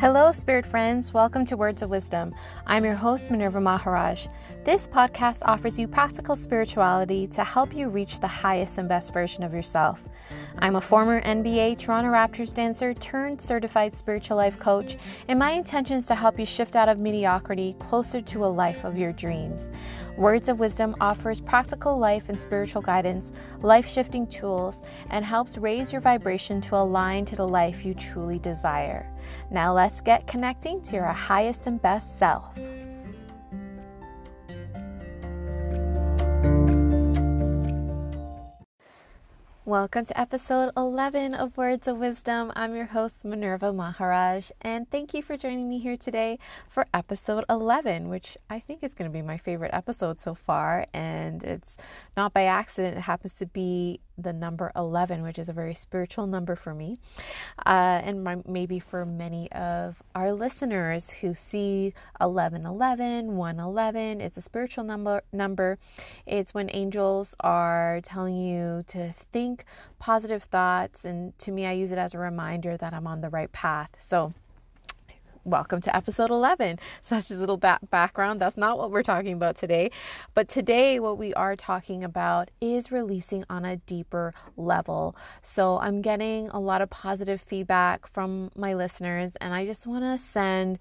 Hello, spirit friends. Welcome to Words of Wisdom. I'm your host, Minerva Maharaj. This podcast offers you practical spirituality to help you reach the highest and best version of yourself. I'm a former NBA Toronto Raptors dancer turned certified spiritual life coach, and my intention is to help you shift out of mediocrity closer to a life of your dreams. Words of Wisdom offers practical life and spiritual guidance, life shifting tools, and helps raise your vibration to align to the life you truly desire. Now let's get connecting to your highest and best self. Welcome to episode 11 of Words of Wisdom. I'm your host, Minerva Maharaj, and thank you for joining me here today for episode 11, which I think is going to be my favorite episode so far. And it's not by accident, it happens to be the number 11, which is a very spiritual number for me. Uh, and my, maybe for many of our listeners who see 1111, 111, it's a spiritual number. number. It's when angels are telling you to think positive thoughts. And to me, I use it as a reminder that I'm on the right path. So, welcome to episode 11. So that's just a little ba- background. That's not what we're talking about today. But today, what we are talking about is releasing on a deeper level. So I'm getting a lot of positive feedback from my listeners, and I just want to send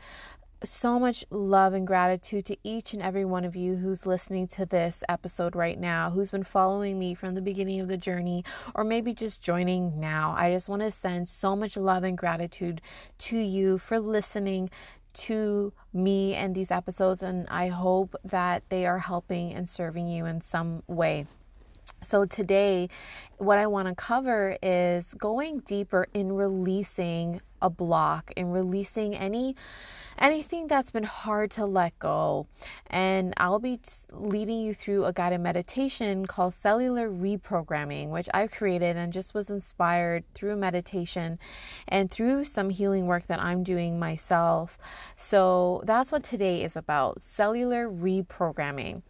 so much love and gratitude to each and every one of you who's listening to this episode right now, who's been following me from the beginning of the journey, or maybe just joining now. I just want to send so much love and gratitude to you for listening to me and these episodes, and I hope that they are helping and serving you in some way. So, today, what I want to cover is going deeper in releasing a block and releasing any anything that's been hard to let go. And I'll be leading you through a guided meditation called cellular reprogramming, which I created and just was inspired through meditation and through some healing work that I'm doing myself. So that's what today is about cellular reprogramming.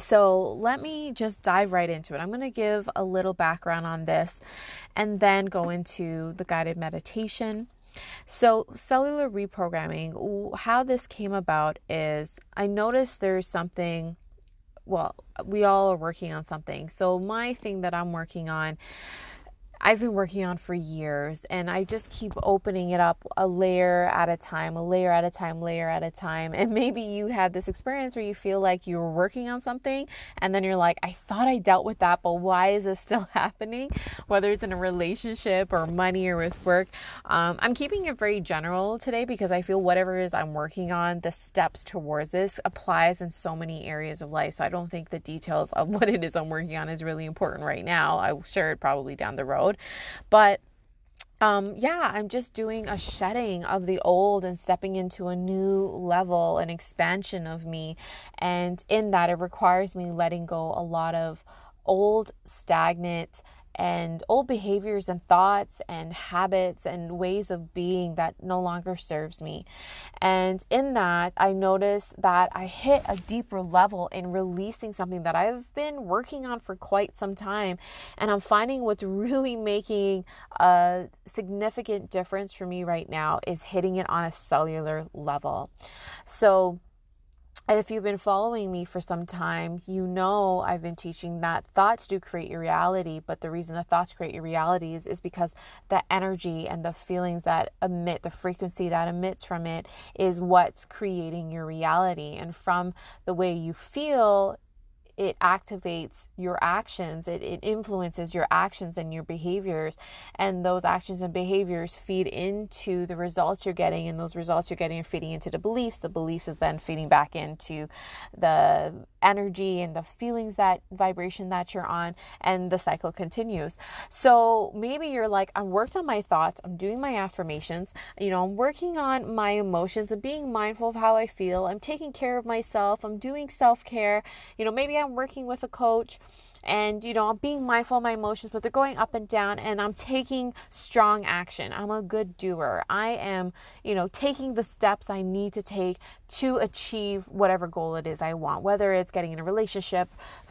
So, let me just dive right into it. I'm going to give a little background on this and then go into the guided meditation. So, cellular reprogramming, how this came about is I noticed there's something, well, we all are working on something. So, my thing that I'm working on I've been working on for years and I just keep opening it up a layer at a time, a layer at a time, layer at a time. And maybe you had this experience where you feel like you were working on something and then you're like, I thought I dealt with that, but why is this still happening? Whether it's in a relationship or money or with work. Um, I'm keeping it very general today because I feel whatever it is I'm working on, the steps towards this applies in so many areas of life. So I don't think the details of what it is I'm working on is really important right now. I will share it probably down the road. But um, yeah, I'm just doing a shedding of the old and stepping into a new level, an expansion of me. And in that, it requires me letting go a lot of old, stagnant, and old behaviors and thoughts and habits and ways of being that no longer serves me. And in that, I noticed that I hit a deeper level in releasing something that I've been working on for quite some time. And I'm finding what's really making a significant difference for me right now is hitting it on a cellular level. So, if you've been following me for some time, you know I've been teaching that thoughts do create your reality, but the reason the thoughts create your reality is, is because the energy and the feelings that emit, the frequency that emits from it, is what's creating your reality. And from the way you feel, it activates your actions it, it influences your actions and your behaviors and those actions and behaviors feed into the results you're getting and those results you're getting are feeding into the beliefs. The beliefs is then feeding back into the energy and the feelings that vibration that you're on and the cycle continues. So maybe you're like i worked on my thoughts i'm doing my affirmations you know i'm working on my emotions and being mindful of how i feel i'm taking care of myself i'm doing self-care. You know maybe i'm working with a coach and you know i'm being mindful of my emotions but they're going up and down and i'm taking strong action. I'm a good doer. I am you know taking the steps i need to take to achieve whatever goal it is i want whether it's getting in a relationship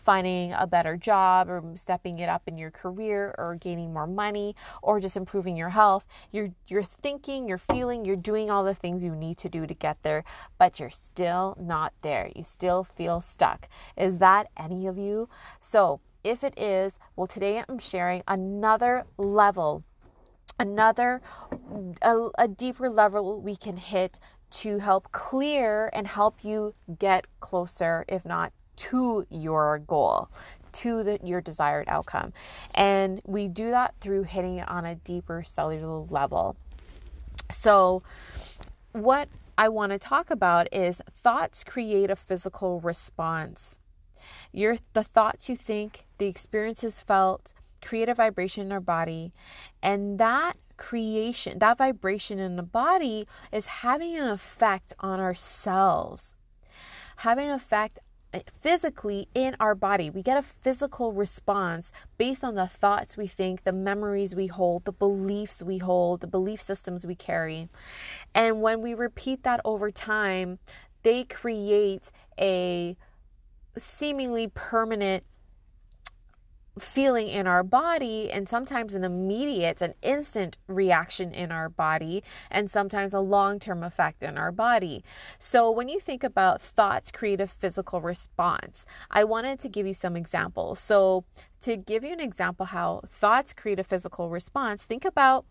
finding a better job or stepping it up in your career or gaining more money or just improving your health you're you're thinking you're feeling you're doing all the things you need to do to get there but you're still not there. You still feel stuck. Is that any of you? So if it is well today i'm sharing another level another a, a deeper level we can hit to help clear and help you get closer if not to your goal, to the, your desired outcome. And we do that through hitting it on a deeper cellular level. So, what I want to talk about is thoughts create a physical response. Your the thoughts you think, the experiences felt, create a vibration in our body, and that creation, that vibration in the body is having an effect on our cells, having an effect physically in our body. We get a physical response based on the thoughts we think, the memories we hold, the beliefs we hold, the belief systems we carry. And when we repeat that over time, they create a seemingly permanent feeling in our body and sometimes an immediate an instant reaction in our body and sometimes a long-term effect in our body. So when you think about thoughts create a physical response i wanted to give you some examples. So to give you an example how thoughts create a physical response think about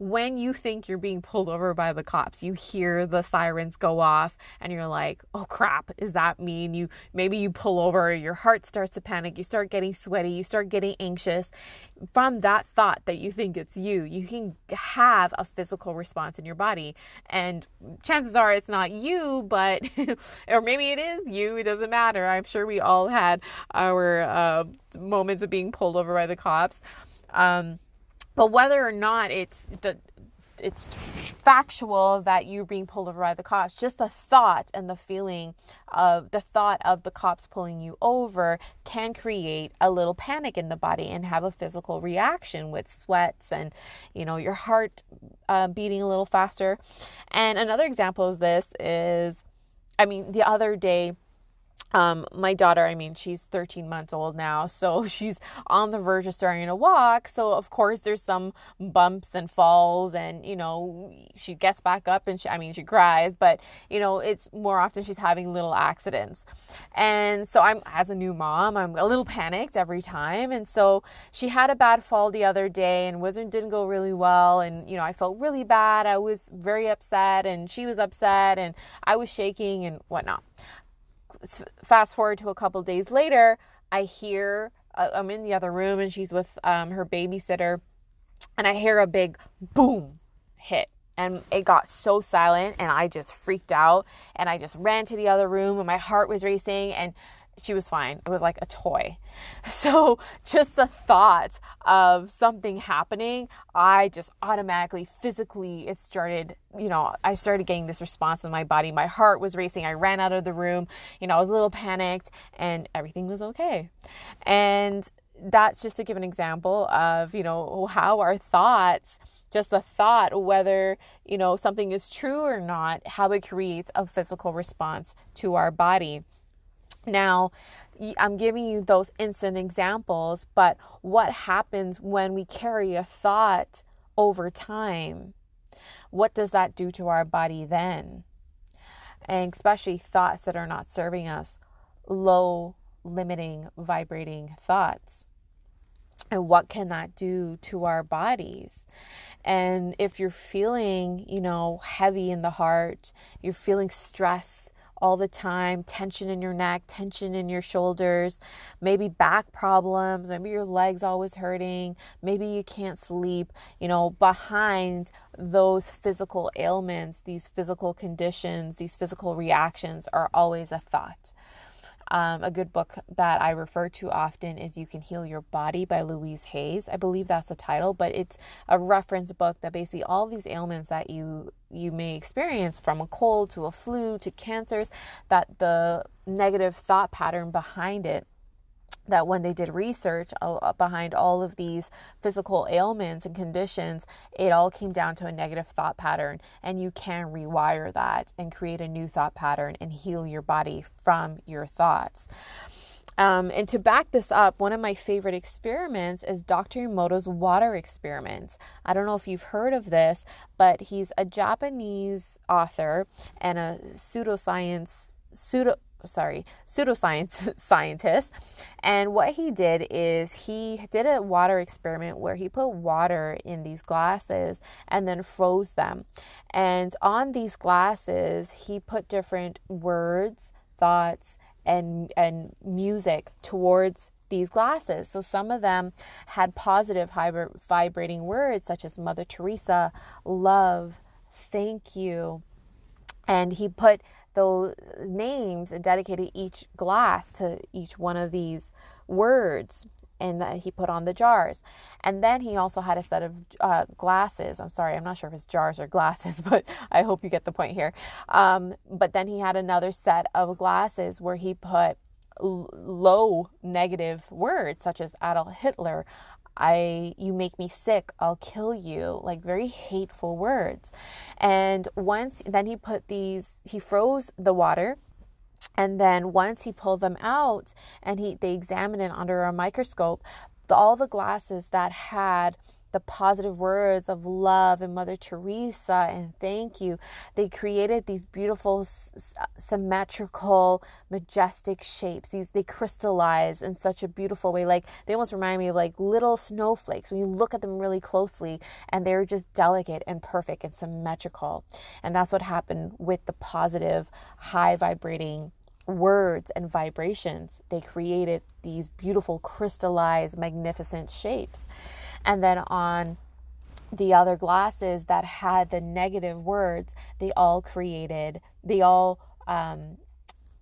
when you think you're being pulled over by the cops, you hear the sirens go off and you're like, "Oh crap, is that me?" And you maybe you pull over, your heart starts to panic, you start getting sweaty, you start getting anxious. From that thought that you think it's you, you can have a physical response in your body. And chances are it's not you, but or maybe it is you, it doesn't matter. I'm sure we all had our uh, moments of being pulled over by the cops. Um, but whether or not it's the it's factual that you're being pulled over by the cops just the thought and the feeling of the thought of the cops pulling you over can create a little panic in the body and have a physical reaction with sweats and you know your heart uh, beating a little faster and another example of this is i mean the other day um, my daughter, I mean, she's 13 months old now, so she's on the verge of starting to walk. So, of course, there's some bumps and falls, and you know, she gets back up and she, I mean, she cries, but you know, it's more often she's having little accidents. And so, I'm, as a new mom, I'm a little panicked every time. And so, she had a bad fall the other day and wasn't, didn't go really well. And, you know, I felt really bad. I was very upset, and she was upset, and I was shaking and whatnot fast forward to a couple days later, I hear uh, I'm in the other room and she's with um, her babysitter, and I hear a big boom hit. And it got so silent, and I just freaked out. And I just ran to the other room, and my heart was racing. And she was fine. It was like a toy. So, just the thought of something happening, I just automatically, physically, it started, you know, I started getting this response in my body. My heart was racing. I ran out of the room. You know, I was a little panicked, and everything was okay. And that's just to give an example of, you know, how our thoughts just the thought whether you know something is true or not how it creates a physical response to our body now, I'm giving you those instant examples, but what happens when we carry a thought over time? What does that do to our body then? And especially thoughts that are not serving us, low, limiting, vibrating thoughts. And what can that do to our bodies? And if you're feeling, you know, heavy in the heart, you're feeling stress, all the time, tension in your neck, tension in your shoulders, maybe back problems, maybe your legs always hurting, maybe you can't sleep, you know, behind those physical ailments, these physical conditions, these physical reactions are always a thought. Um, a good book that I refer to often is You Can Heal Your Body by Louise Hayes. I believe that's the title, but it's a reference book that basically all these ailments that you you may experience from a cold to a flu to cancers that the negative thought pattern behind it that when they did research uh, behind all of these physical ailments and conditions, it all came down to a negative thought pattern. And you can rewire that and create a new thought pattern and heal your body from your thoughts. Um, and to back this up, one of my favorite experiments is Dr. Emoto's water experiment. I don't know if you've heard of this, but he's a Japanese author and a pseudoscience pseudo sorry, pseudoscience scientist. And what he did is he did a water experiment where he put water in these glasses and then froze them. And on these glasses, he put different words, thoughts, and and music towards these glasses. So some of them had positive vibrating words such as Mother Teresa, love, thank you. And he put those names and dedicated each glass to each one of these words and that he put on the jars. And then he also had a set of uh, glasses. I'm sorry, I'm not sure if it's jars or glasses, but I hope you get the point here. Um, but then he had another set of glasses where he put low negative words such as Adolf Hitler, I you make me sick, I'll kill you, like very hateful words. And once then he put these he froze the water and then once he pulled them out and he they examined it under a microscope, the, all the glasses that had the positive words of love and Mother Teresa and thank you. They created these beautiful, symmetrical, majestic shapes. These they crystallize in such a beautiful way. Like they almost remind me of like little snowflakes when you look at them really closely, and they're just delicate and perfect and symmetrical. And that's what happened with the positive, high vibrating words and vibrations. They created these beautiful, crystallized, magnificent shapes. And then on the other glasses that had the negative words, they all created, they all um,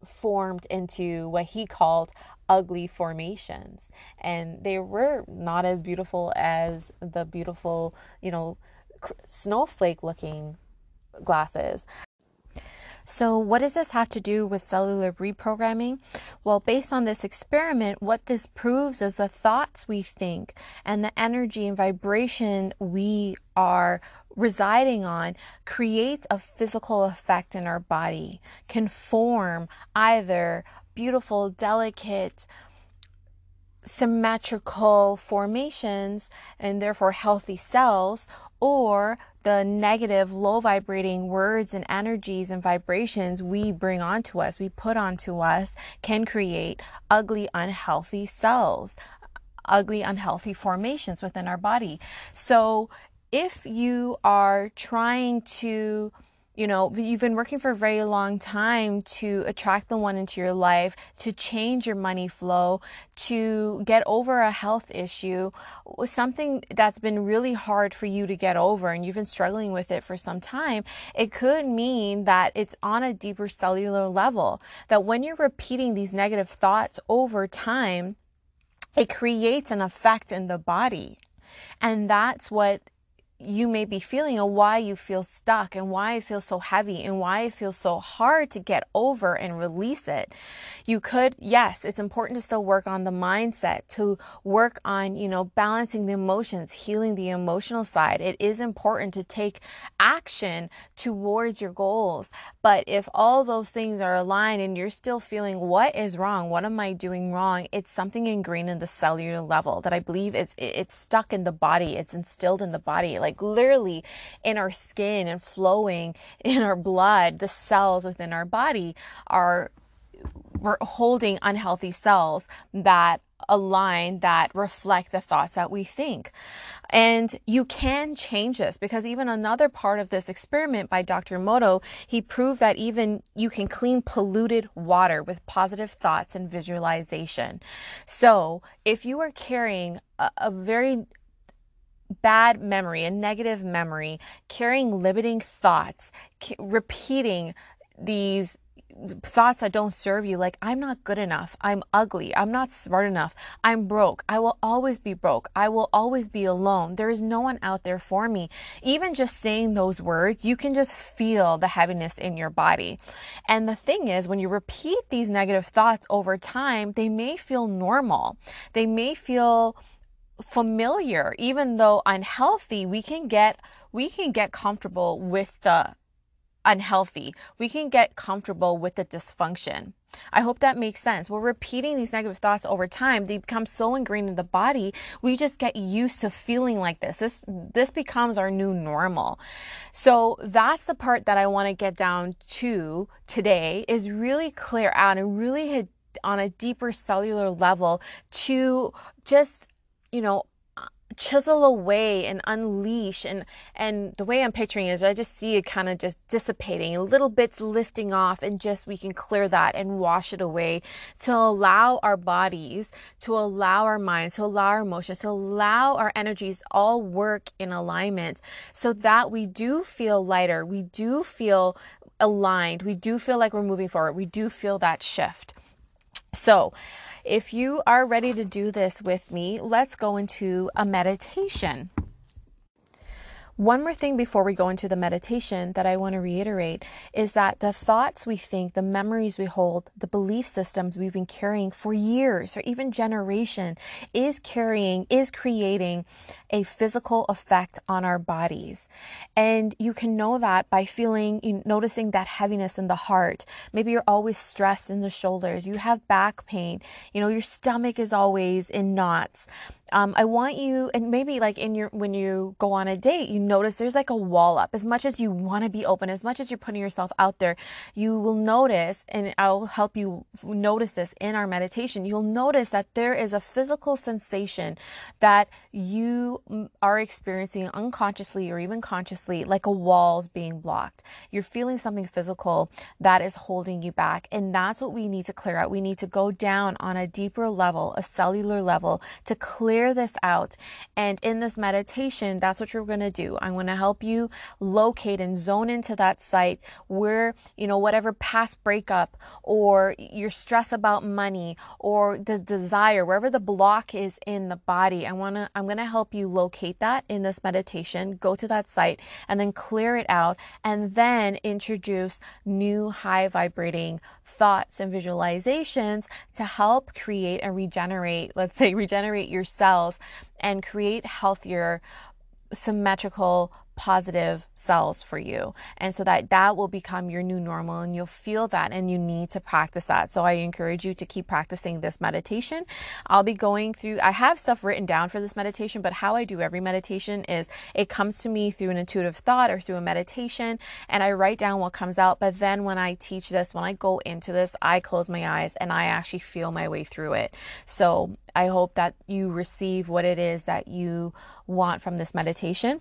formed into what he called ugly formations. And they were not as beautiful as the beautiful, you know, snowflake looking glasses. So, what does this have to do with cellular reprogramming? Well, based on this experiment, what this proves is the thoughts we think and the energy and vibration we are residing on creates a physical effect in our body, can form either beautiful, delicate, symmetrical formations and therefore healthy cells or the negative, low vibrating words and energies and vibrations we bring onto us, we put onto us, can create ugly, unhealthy cells, ugly, unhealthy formations within our body. So, if you are trying to you know, you've been working for a very long time to attract the one into your life, to change your money flow, to get over a health issue, something that's been really hard for you to get over and you've been struggling with it for some time, it could mean that it's on a deeper cellular level. That when you're repeating these negative thoughts over time, it creates an effect in the body. And that's what you may be feeling and why you feel stuck and why it feels so heavy and why it feels so hard to get over and release it. You could, yes, it's important to still work on the mindset, to work on, you know, balancing the emotions, healing the emotional side. It is important to take action towards your goals. But if all those things are aligned and you're still feeling what is wrong, what am I doing wrong? It's something ingrained in the cellular level that I believe it's it's stuck in the body. It's instilled in the body. Like like literally in our skin and flowing in our blood, the cells within our body are we're holding unhealthy cells that align that reflect the thoughts that we think. And you can change this because even another part of this experiment by Dr. Emoto, he proved that even you can clean polluted water with positive thoughts and visualization. So if you are carrying a, a very bad memory, a negative memory, carrying limiting thoughts, repeating these thoughts that don't serve you, like, I'm not good enough, I'm ugly, I'm not smart enough, I'm broke, I will always be broke, I will always be alone, there is no one out there for me. Even just saying those words, you can just feel the heaviness in your body. And the thing is, when you repeat these negative thoughts over time, they may feel normal, they may feel familiar even though unhealthy we can get we can get comfortable with the unhealthy. We can get comfortable with the dysfunction. I hope that makes sense. We're repeating these negative thoughts over time. They become so ingrained in the body. We just get used to feeling like this. This this becomes our new normal. So that's the part that I want to get down to today is really clear out and really hit on a deeper cellular level to just, you know, uh, chisel away and unleash and and the way I'm picturing is I just see it kind of just dissipating little bits lifting off and just we can clear that and wash it away to allow our bodies to allow our minds to allow our emotions to allow our energies all work in alignment so that we do feel lighter we do feel aligned we do feel like we're moving forward we do feel that shift. So if you are ready to do this with me, let's go into a meditation. One more thing before we go into the meditation that I want to reiterate is that the thoughts we think, the memories we hold, the belief systems we've been carrying for years or even generation is carrying, is creating a physical effect on our bodies. And you can know that by feeling, noticing that heaviness in the heart. Maybe you're always stressed in the shoulders. You have back pain. You know, your stomach is always in knots um, I want you, and maybe like in your, when you go on a date, you notice there's like a wall up. As much as you want to be open, as much as you're putting yourself out there, you will notice, and I'll help you notice this in our meditation. You'll notice that there is a physical sensation that you are experiencing unconsciously or even consciously, like a wall's being blocked. You're feeling something physical that is holding you back. And that's what we need to clear out. We need to go down on a deeper level, a cellular level to clear this out. And in this meditation, that's what you're going to do. I'm going to help you locate and zone into that site where, you know, whatever past breakup or your stress about money or the desire, wherever the block is in the body, I want to, I'm going to help you locate that in this meditation. Go to that site and then clear it out and then introduce new high vibrating thoughts and visualizations to help create and regenerate, let's say, regenerate your cells and create healthier, symmetrical positive cells for you. And so that that will become your new normal and you'll feel that and you need to practice that. So I encourage you to keep practicing this meditation. I'll be going through I have stuff written down for this meditation, but how I do every meditation is it comes to me through an intuitive thought or through a meditation and I write down what comes out, but then when I teach this, when I go into this, I close my eyes and I actually feel my way through it. So I hope that you receive what it is that you want from this meditation.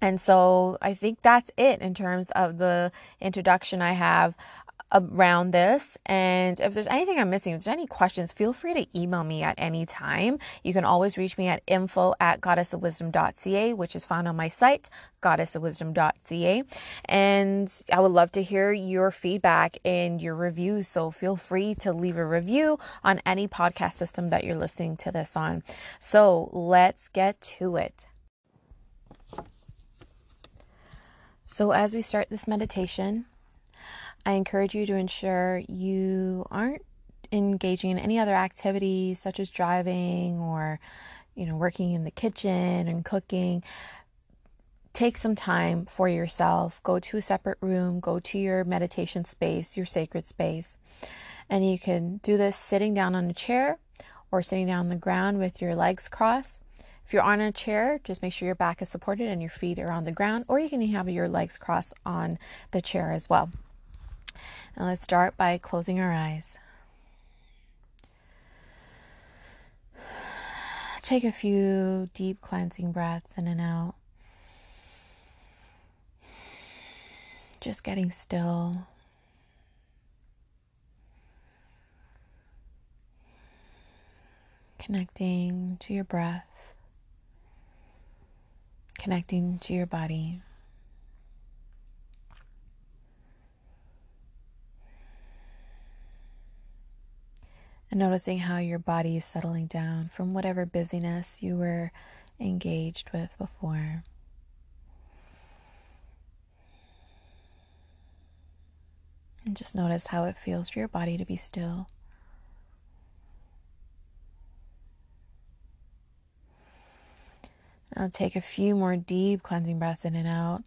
And so I think that's it in terms of the introduction I have around this. And if there's anything I'm missing, if there's any questions, feel free to email me at any time. You can always reach me at info at goddessofwisdom.ca, which is found on my site, goddessofwisdom.ca. And I would love to hear your feedback and your reviews. So feel free to leave a review on any podcast system that you're listening to this on. So let's get to it. So, as we start this meditation, I encourage you to ensure you aren't engaging in any other activities such as driving or you know working in the kitchen and cooking. Take some time for yourself. Go to a separate room. Go to your meditation space your sacred space. And you can do this sitting down on a chair or sitting down on the ground with your legs crossed if you're on a chair, just make sure your back is supported and your feet are on the ground, or you can have your legs crossed on the chair as well. And let's start by closing our eyes. Take a few deep cleansing breaths in and out. Just getting still. Connecting to your breath connecting to your body. And noticing how your body is settling down from whatever busyness you were engaged with before. And just notice how it feels for your body to be still. Now take a few more deep cleansing breaths in and out.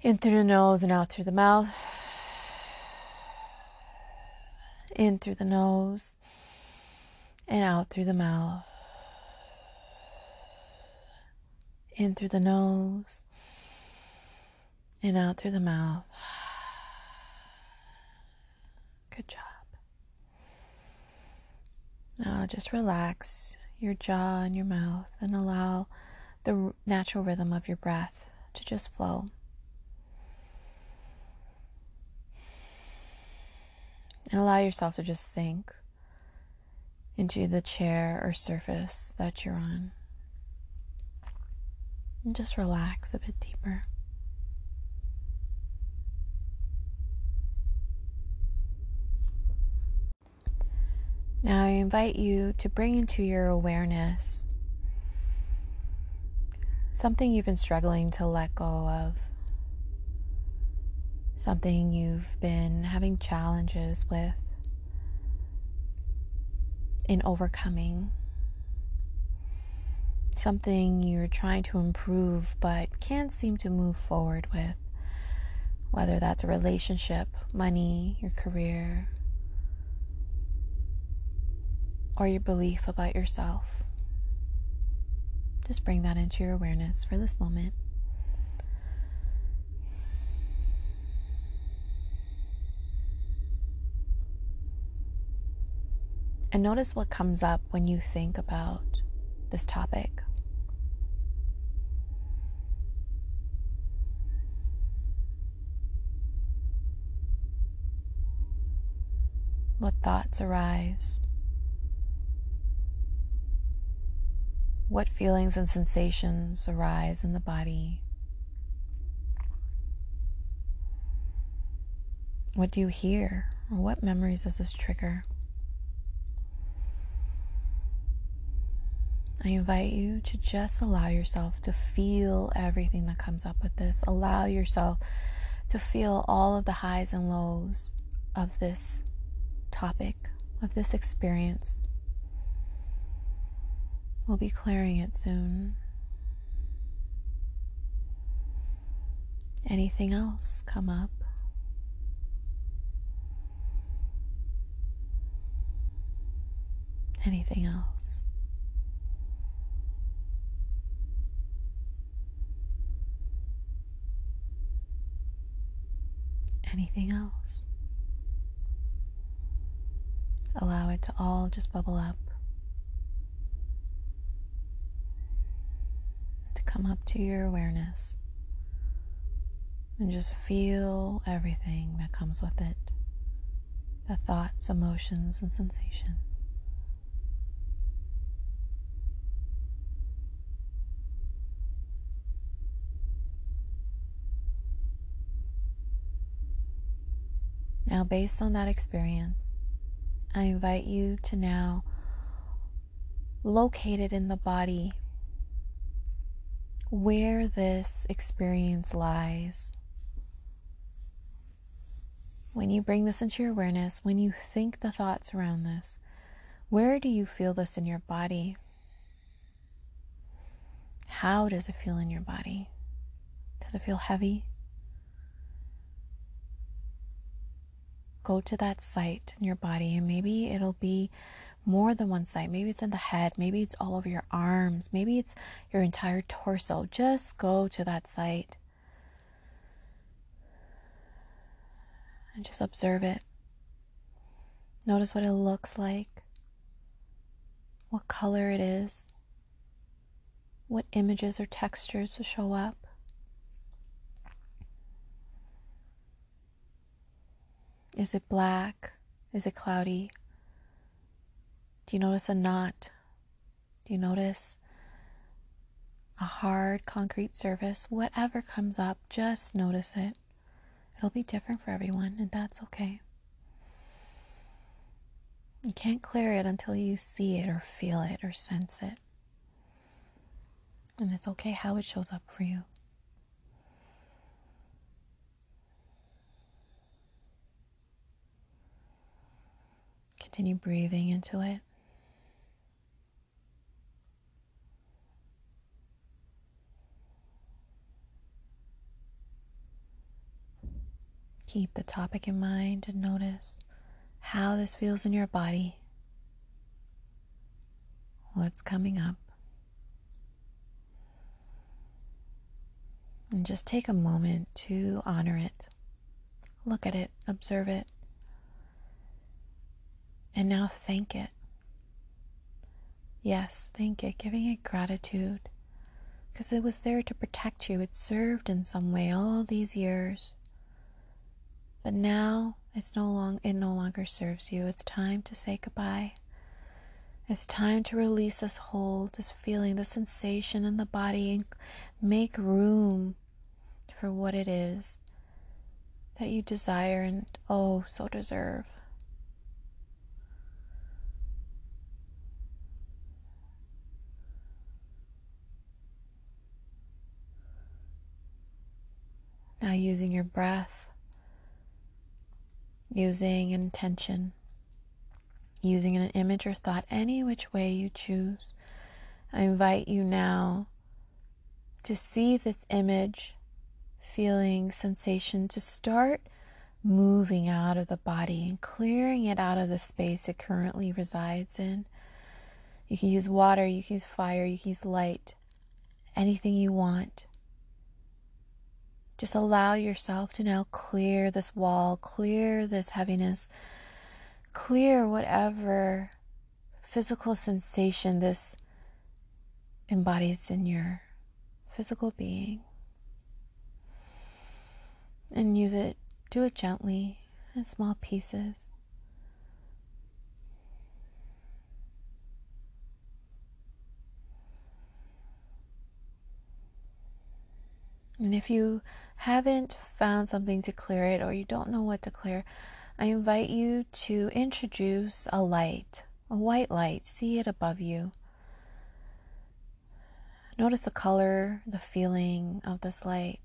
In through the nose and out through the mouth. In through the nose and out through the mouth. In through the nose and out through the mouth. Good job. Now just relax your jaw and your mouth and allow the natural rhythm of your breath to just flow. And allow yourself to just sink into the chair or surface that you're on. And just relax a bit deeper. Now I invite you to bring into your awareness something you've been struggling to let go of, something you've been having challenges with in overcoming, something you're trying to improve but can't seem to move forward with, whether that's a relationship, money, your career or your belief about yourself. Just bring that into your awareness for this moment. And notice what comes up when you think about this topic. What thoughts arise? What feelings and sensations arise in the body? What do you hear? Or what memories does this trigger? I invite you to just allow yourself to feel everything that comes up with this. Allow yourself to feel all of the highs and lows of this topic, of this experience. We'll be clearing it soon. Anything else come up? Anything else? Anything else? Allow it to all just bubble up. Come up to your awareness and just feel everything that comes with it the thoughts, emotions, and sensations. Now, based on that experience, I invite you to now locate it in the body where this experience lies. When you bring this into your awareness, when you think the thoughts around this, where do you feel this in your body? How does it feel in your body? Does it feel heavy? Go to that site in your body, and maybe it'll be more than one site. Maybe it's in the head, maybe it's all over your arms, maybe it's your entire torso. Just go to that site and just observe it. Notice what it looks like, what color it is, what images or textures will show up. Is it black? Is it cloudy? Do you notice a knot? Do you notice a hard concrete surface? Whatever comes up, just notice it. It'll be different for everyone, and that's okay. You can't clear it until you see it or feel it or sense it. And it's okay how it shows up for you. Continue breathing into it. Keep the topic in mind and notice how this feels in your body, what's coming up. And just take a moment to honor it. Look at it, observe it, and now thank it. Yes, thank it, giving it gratitude because it was there to protect you. It served in some way all these years. But now it's no long it no longer serves you. It's time to say goodbye. It's time to release this hold, this feeling, this sensation in the body and make room for what it is that you desire and oh so deserve. Now using your breath using intention, using an image or thought, any which way you choose. I invite you now to see this image, feeling, sensation, to start moving out of the body and clearing it out of the space it currently resides in. You can use water, you can use fire, you can use light, anything you want. Just allow yourself to now clear this wall, clear this heaviness, clear whatever physical sensation this embodies in your physical being. And use it, do it gently in small pieces. And if you haven't found something to clear it or you don't know what to clear, I invite you to introduce a light, a white light. See it above you. Notice the color, the feeling of this light.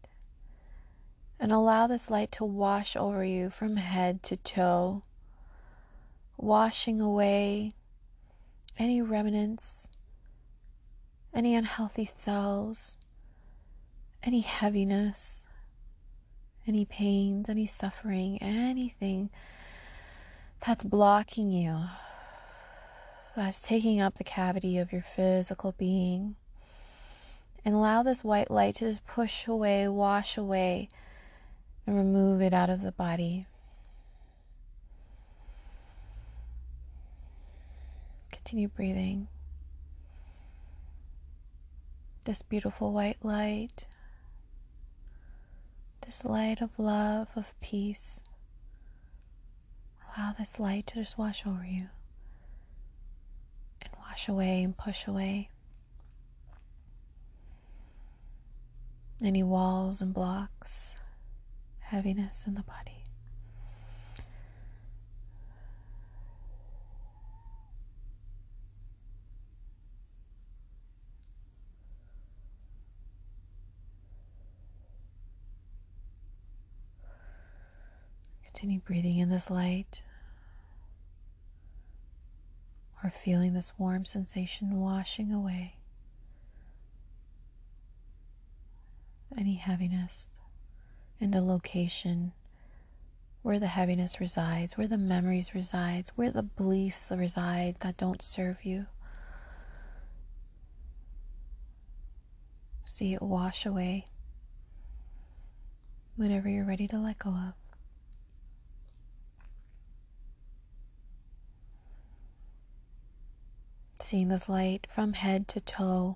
And allow this light to wash over you from head to toe, washing away any remnants, any unhealthy cells, any heaviness, any pains, any suffering, anything that's blocking you, that's taking up the cavity of your physical being. And allow this white light to just push away, wash away, and remove it out of the body. Continue breathing. This beautiful white light this light of love, of peace. Allow this light to just wash over you and wash away and push away any walls and blocks, heaviness in the body. Continue breathing in this light or feeling this warm sensation washing away any heaviness and the location where the heaviness resides, where the memories resides, where the beliefs reside that don't serve you. See it wash away whenever you're ready to let go of. Seeing this light from head to toe,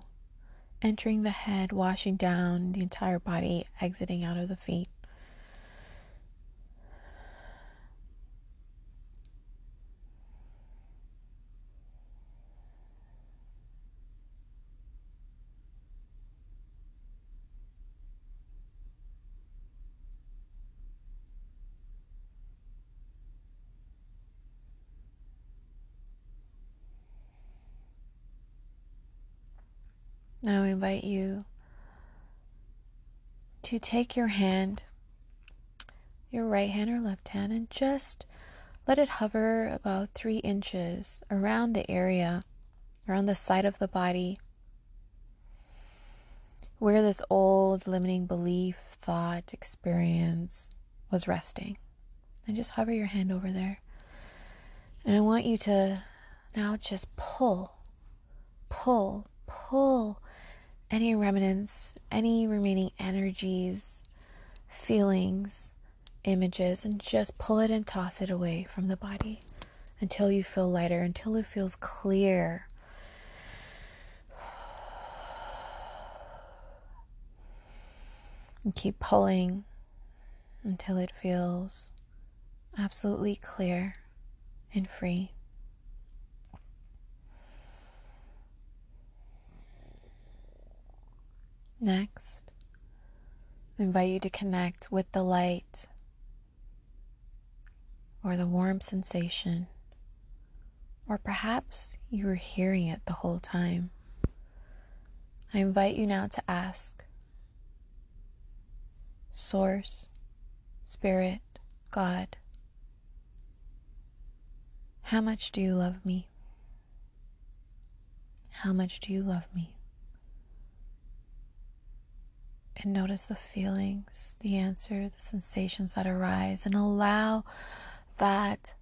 entering the head, washing down the entire body, exiting out of the feet. Now I invite you to take your hand, your right hand or left hand, and just let it hover about three inches around the area, around the side of the body where this old limiting belief, thought, experience was resting. And just hover your hand over there. And I want you to now just pull, pull, pull any remnants, any remaining energies, feelings, images, and just pull it and toss it away from the body until you feel lighter, until it feels clear. And keep pulling until it feels absolutely clear and free. Next, I invite you to connect with the light or the warm sensation, or perhaps you were hearing it the whole time. I invite you now to ask Source, Spirit, God, how much do you love me? How much do you love me? And notice the feelings, the answer, the sensations that arise, and allow that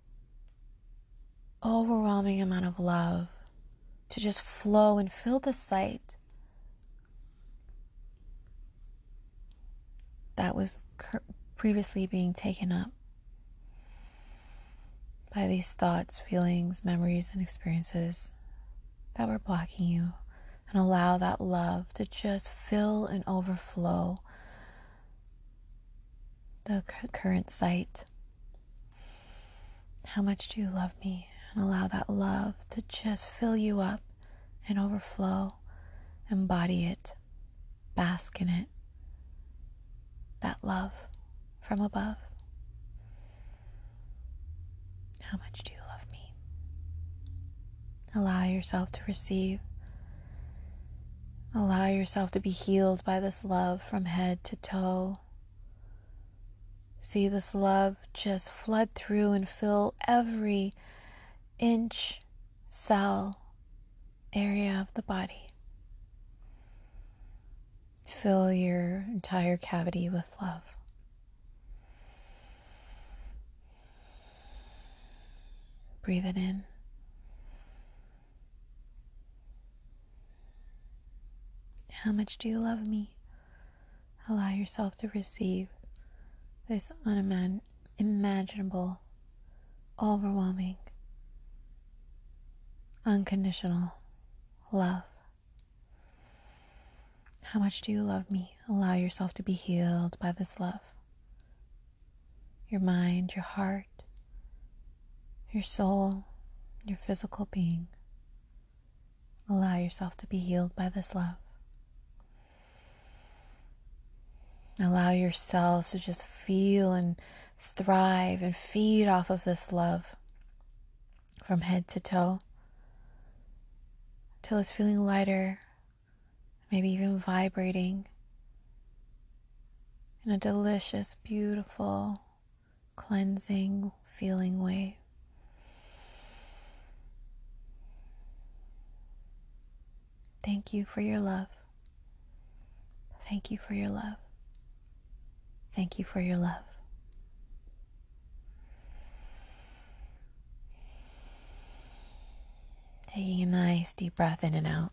overwhelming amount of love to just flow and fill the site that was previously being taken up by these thoughts, feelings, memories, and experiences that were blocking you and allow that love to just fill and overflow the current site. How much do you love me? And allow that love to just fill you up and overflow. Embody it, bask in it. That love from above. How much do you love me? Allow yourself to receive Allow yourself to be healed by this love from head to toe. See this love just flood through and fill every inch, cell, area of the body. Fill your entire cavity with love. Breathe it in. How much do you love me? Allow yourself to receive this unimaginable, overwhelming, unconditional love. How much do you love me? Allow yourself to be healed by this love. Your mind, your heart, your soul, your physical being. Allow yourself to be healed by this love. Allow your cells to just feel and thrive and feed off of this love from head to toe until it's feeling lighter, maybe even vibrating in a delicious, beautiful, cleansing, feeling way. Thank you for your love. Thank you for your love. Thank you for your love. Taking a nice deep breath in and out.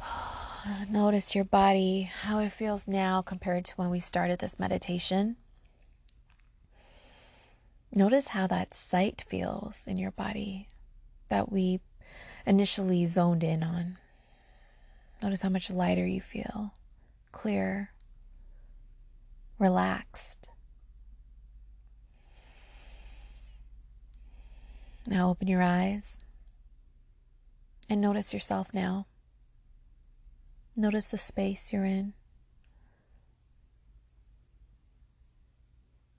Notice your body, how it feels now compared to when we started this meditation. Notice how that site feels in your body that we initially zoned in on. Notice how much lighter you feel, clearer, relaxed. Now open your eyes and notice yourself now. Notice the space you're in.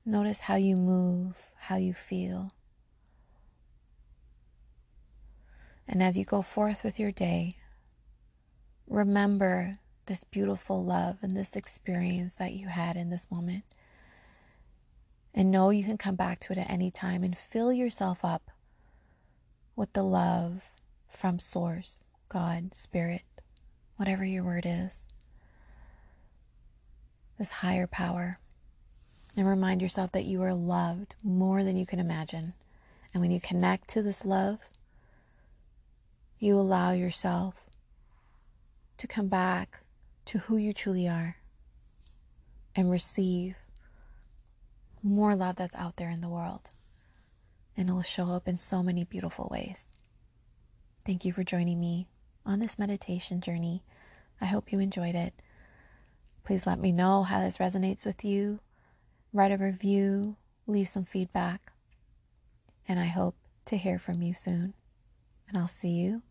Notice how you move, how you feel. And as you go forth with your day, remember this beautiful love and this experience that you had in this moment. And know you can come back to it at any time and fill yourself up with the love from Source, God, Spirit, whatever your word is, this higher power. And remind yourself that you are loved more than you can imagine. And when you connect to this love, you allow yourself to come back to who you truly are and receive more love that's out there in the world. And it will show up in so many beautiful ways. Thank you for joining me on this meditation journey. I hope you enjoyed it. Please let me know how this resonates with you. Write a review, leave some feedback. And I hope to hear from you soon. And I'll see you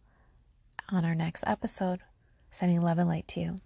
on our next episode. Sending love and light to you.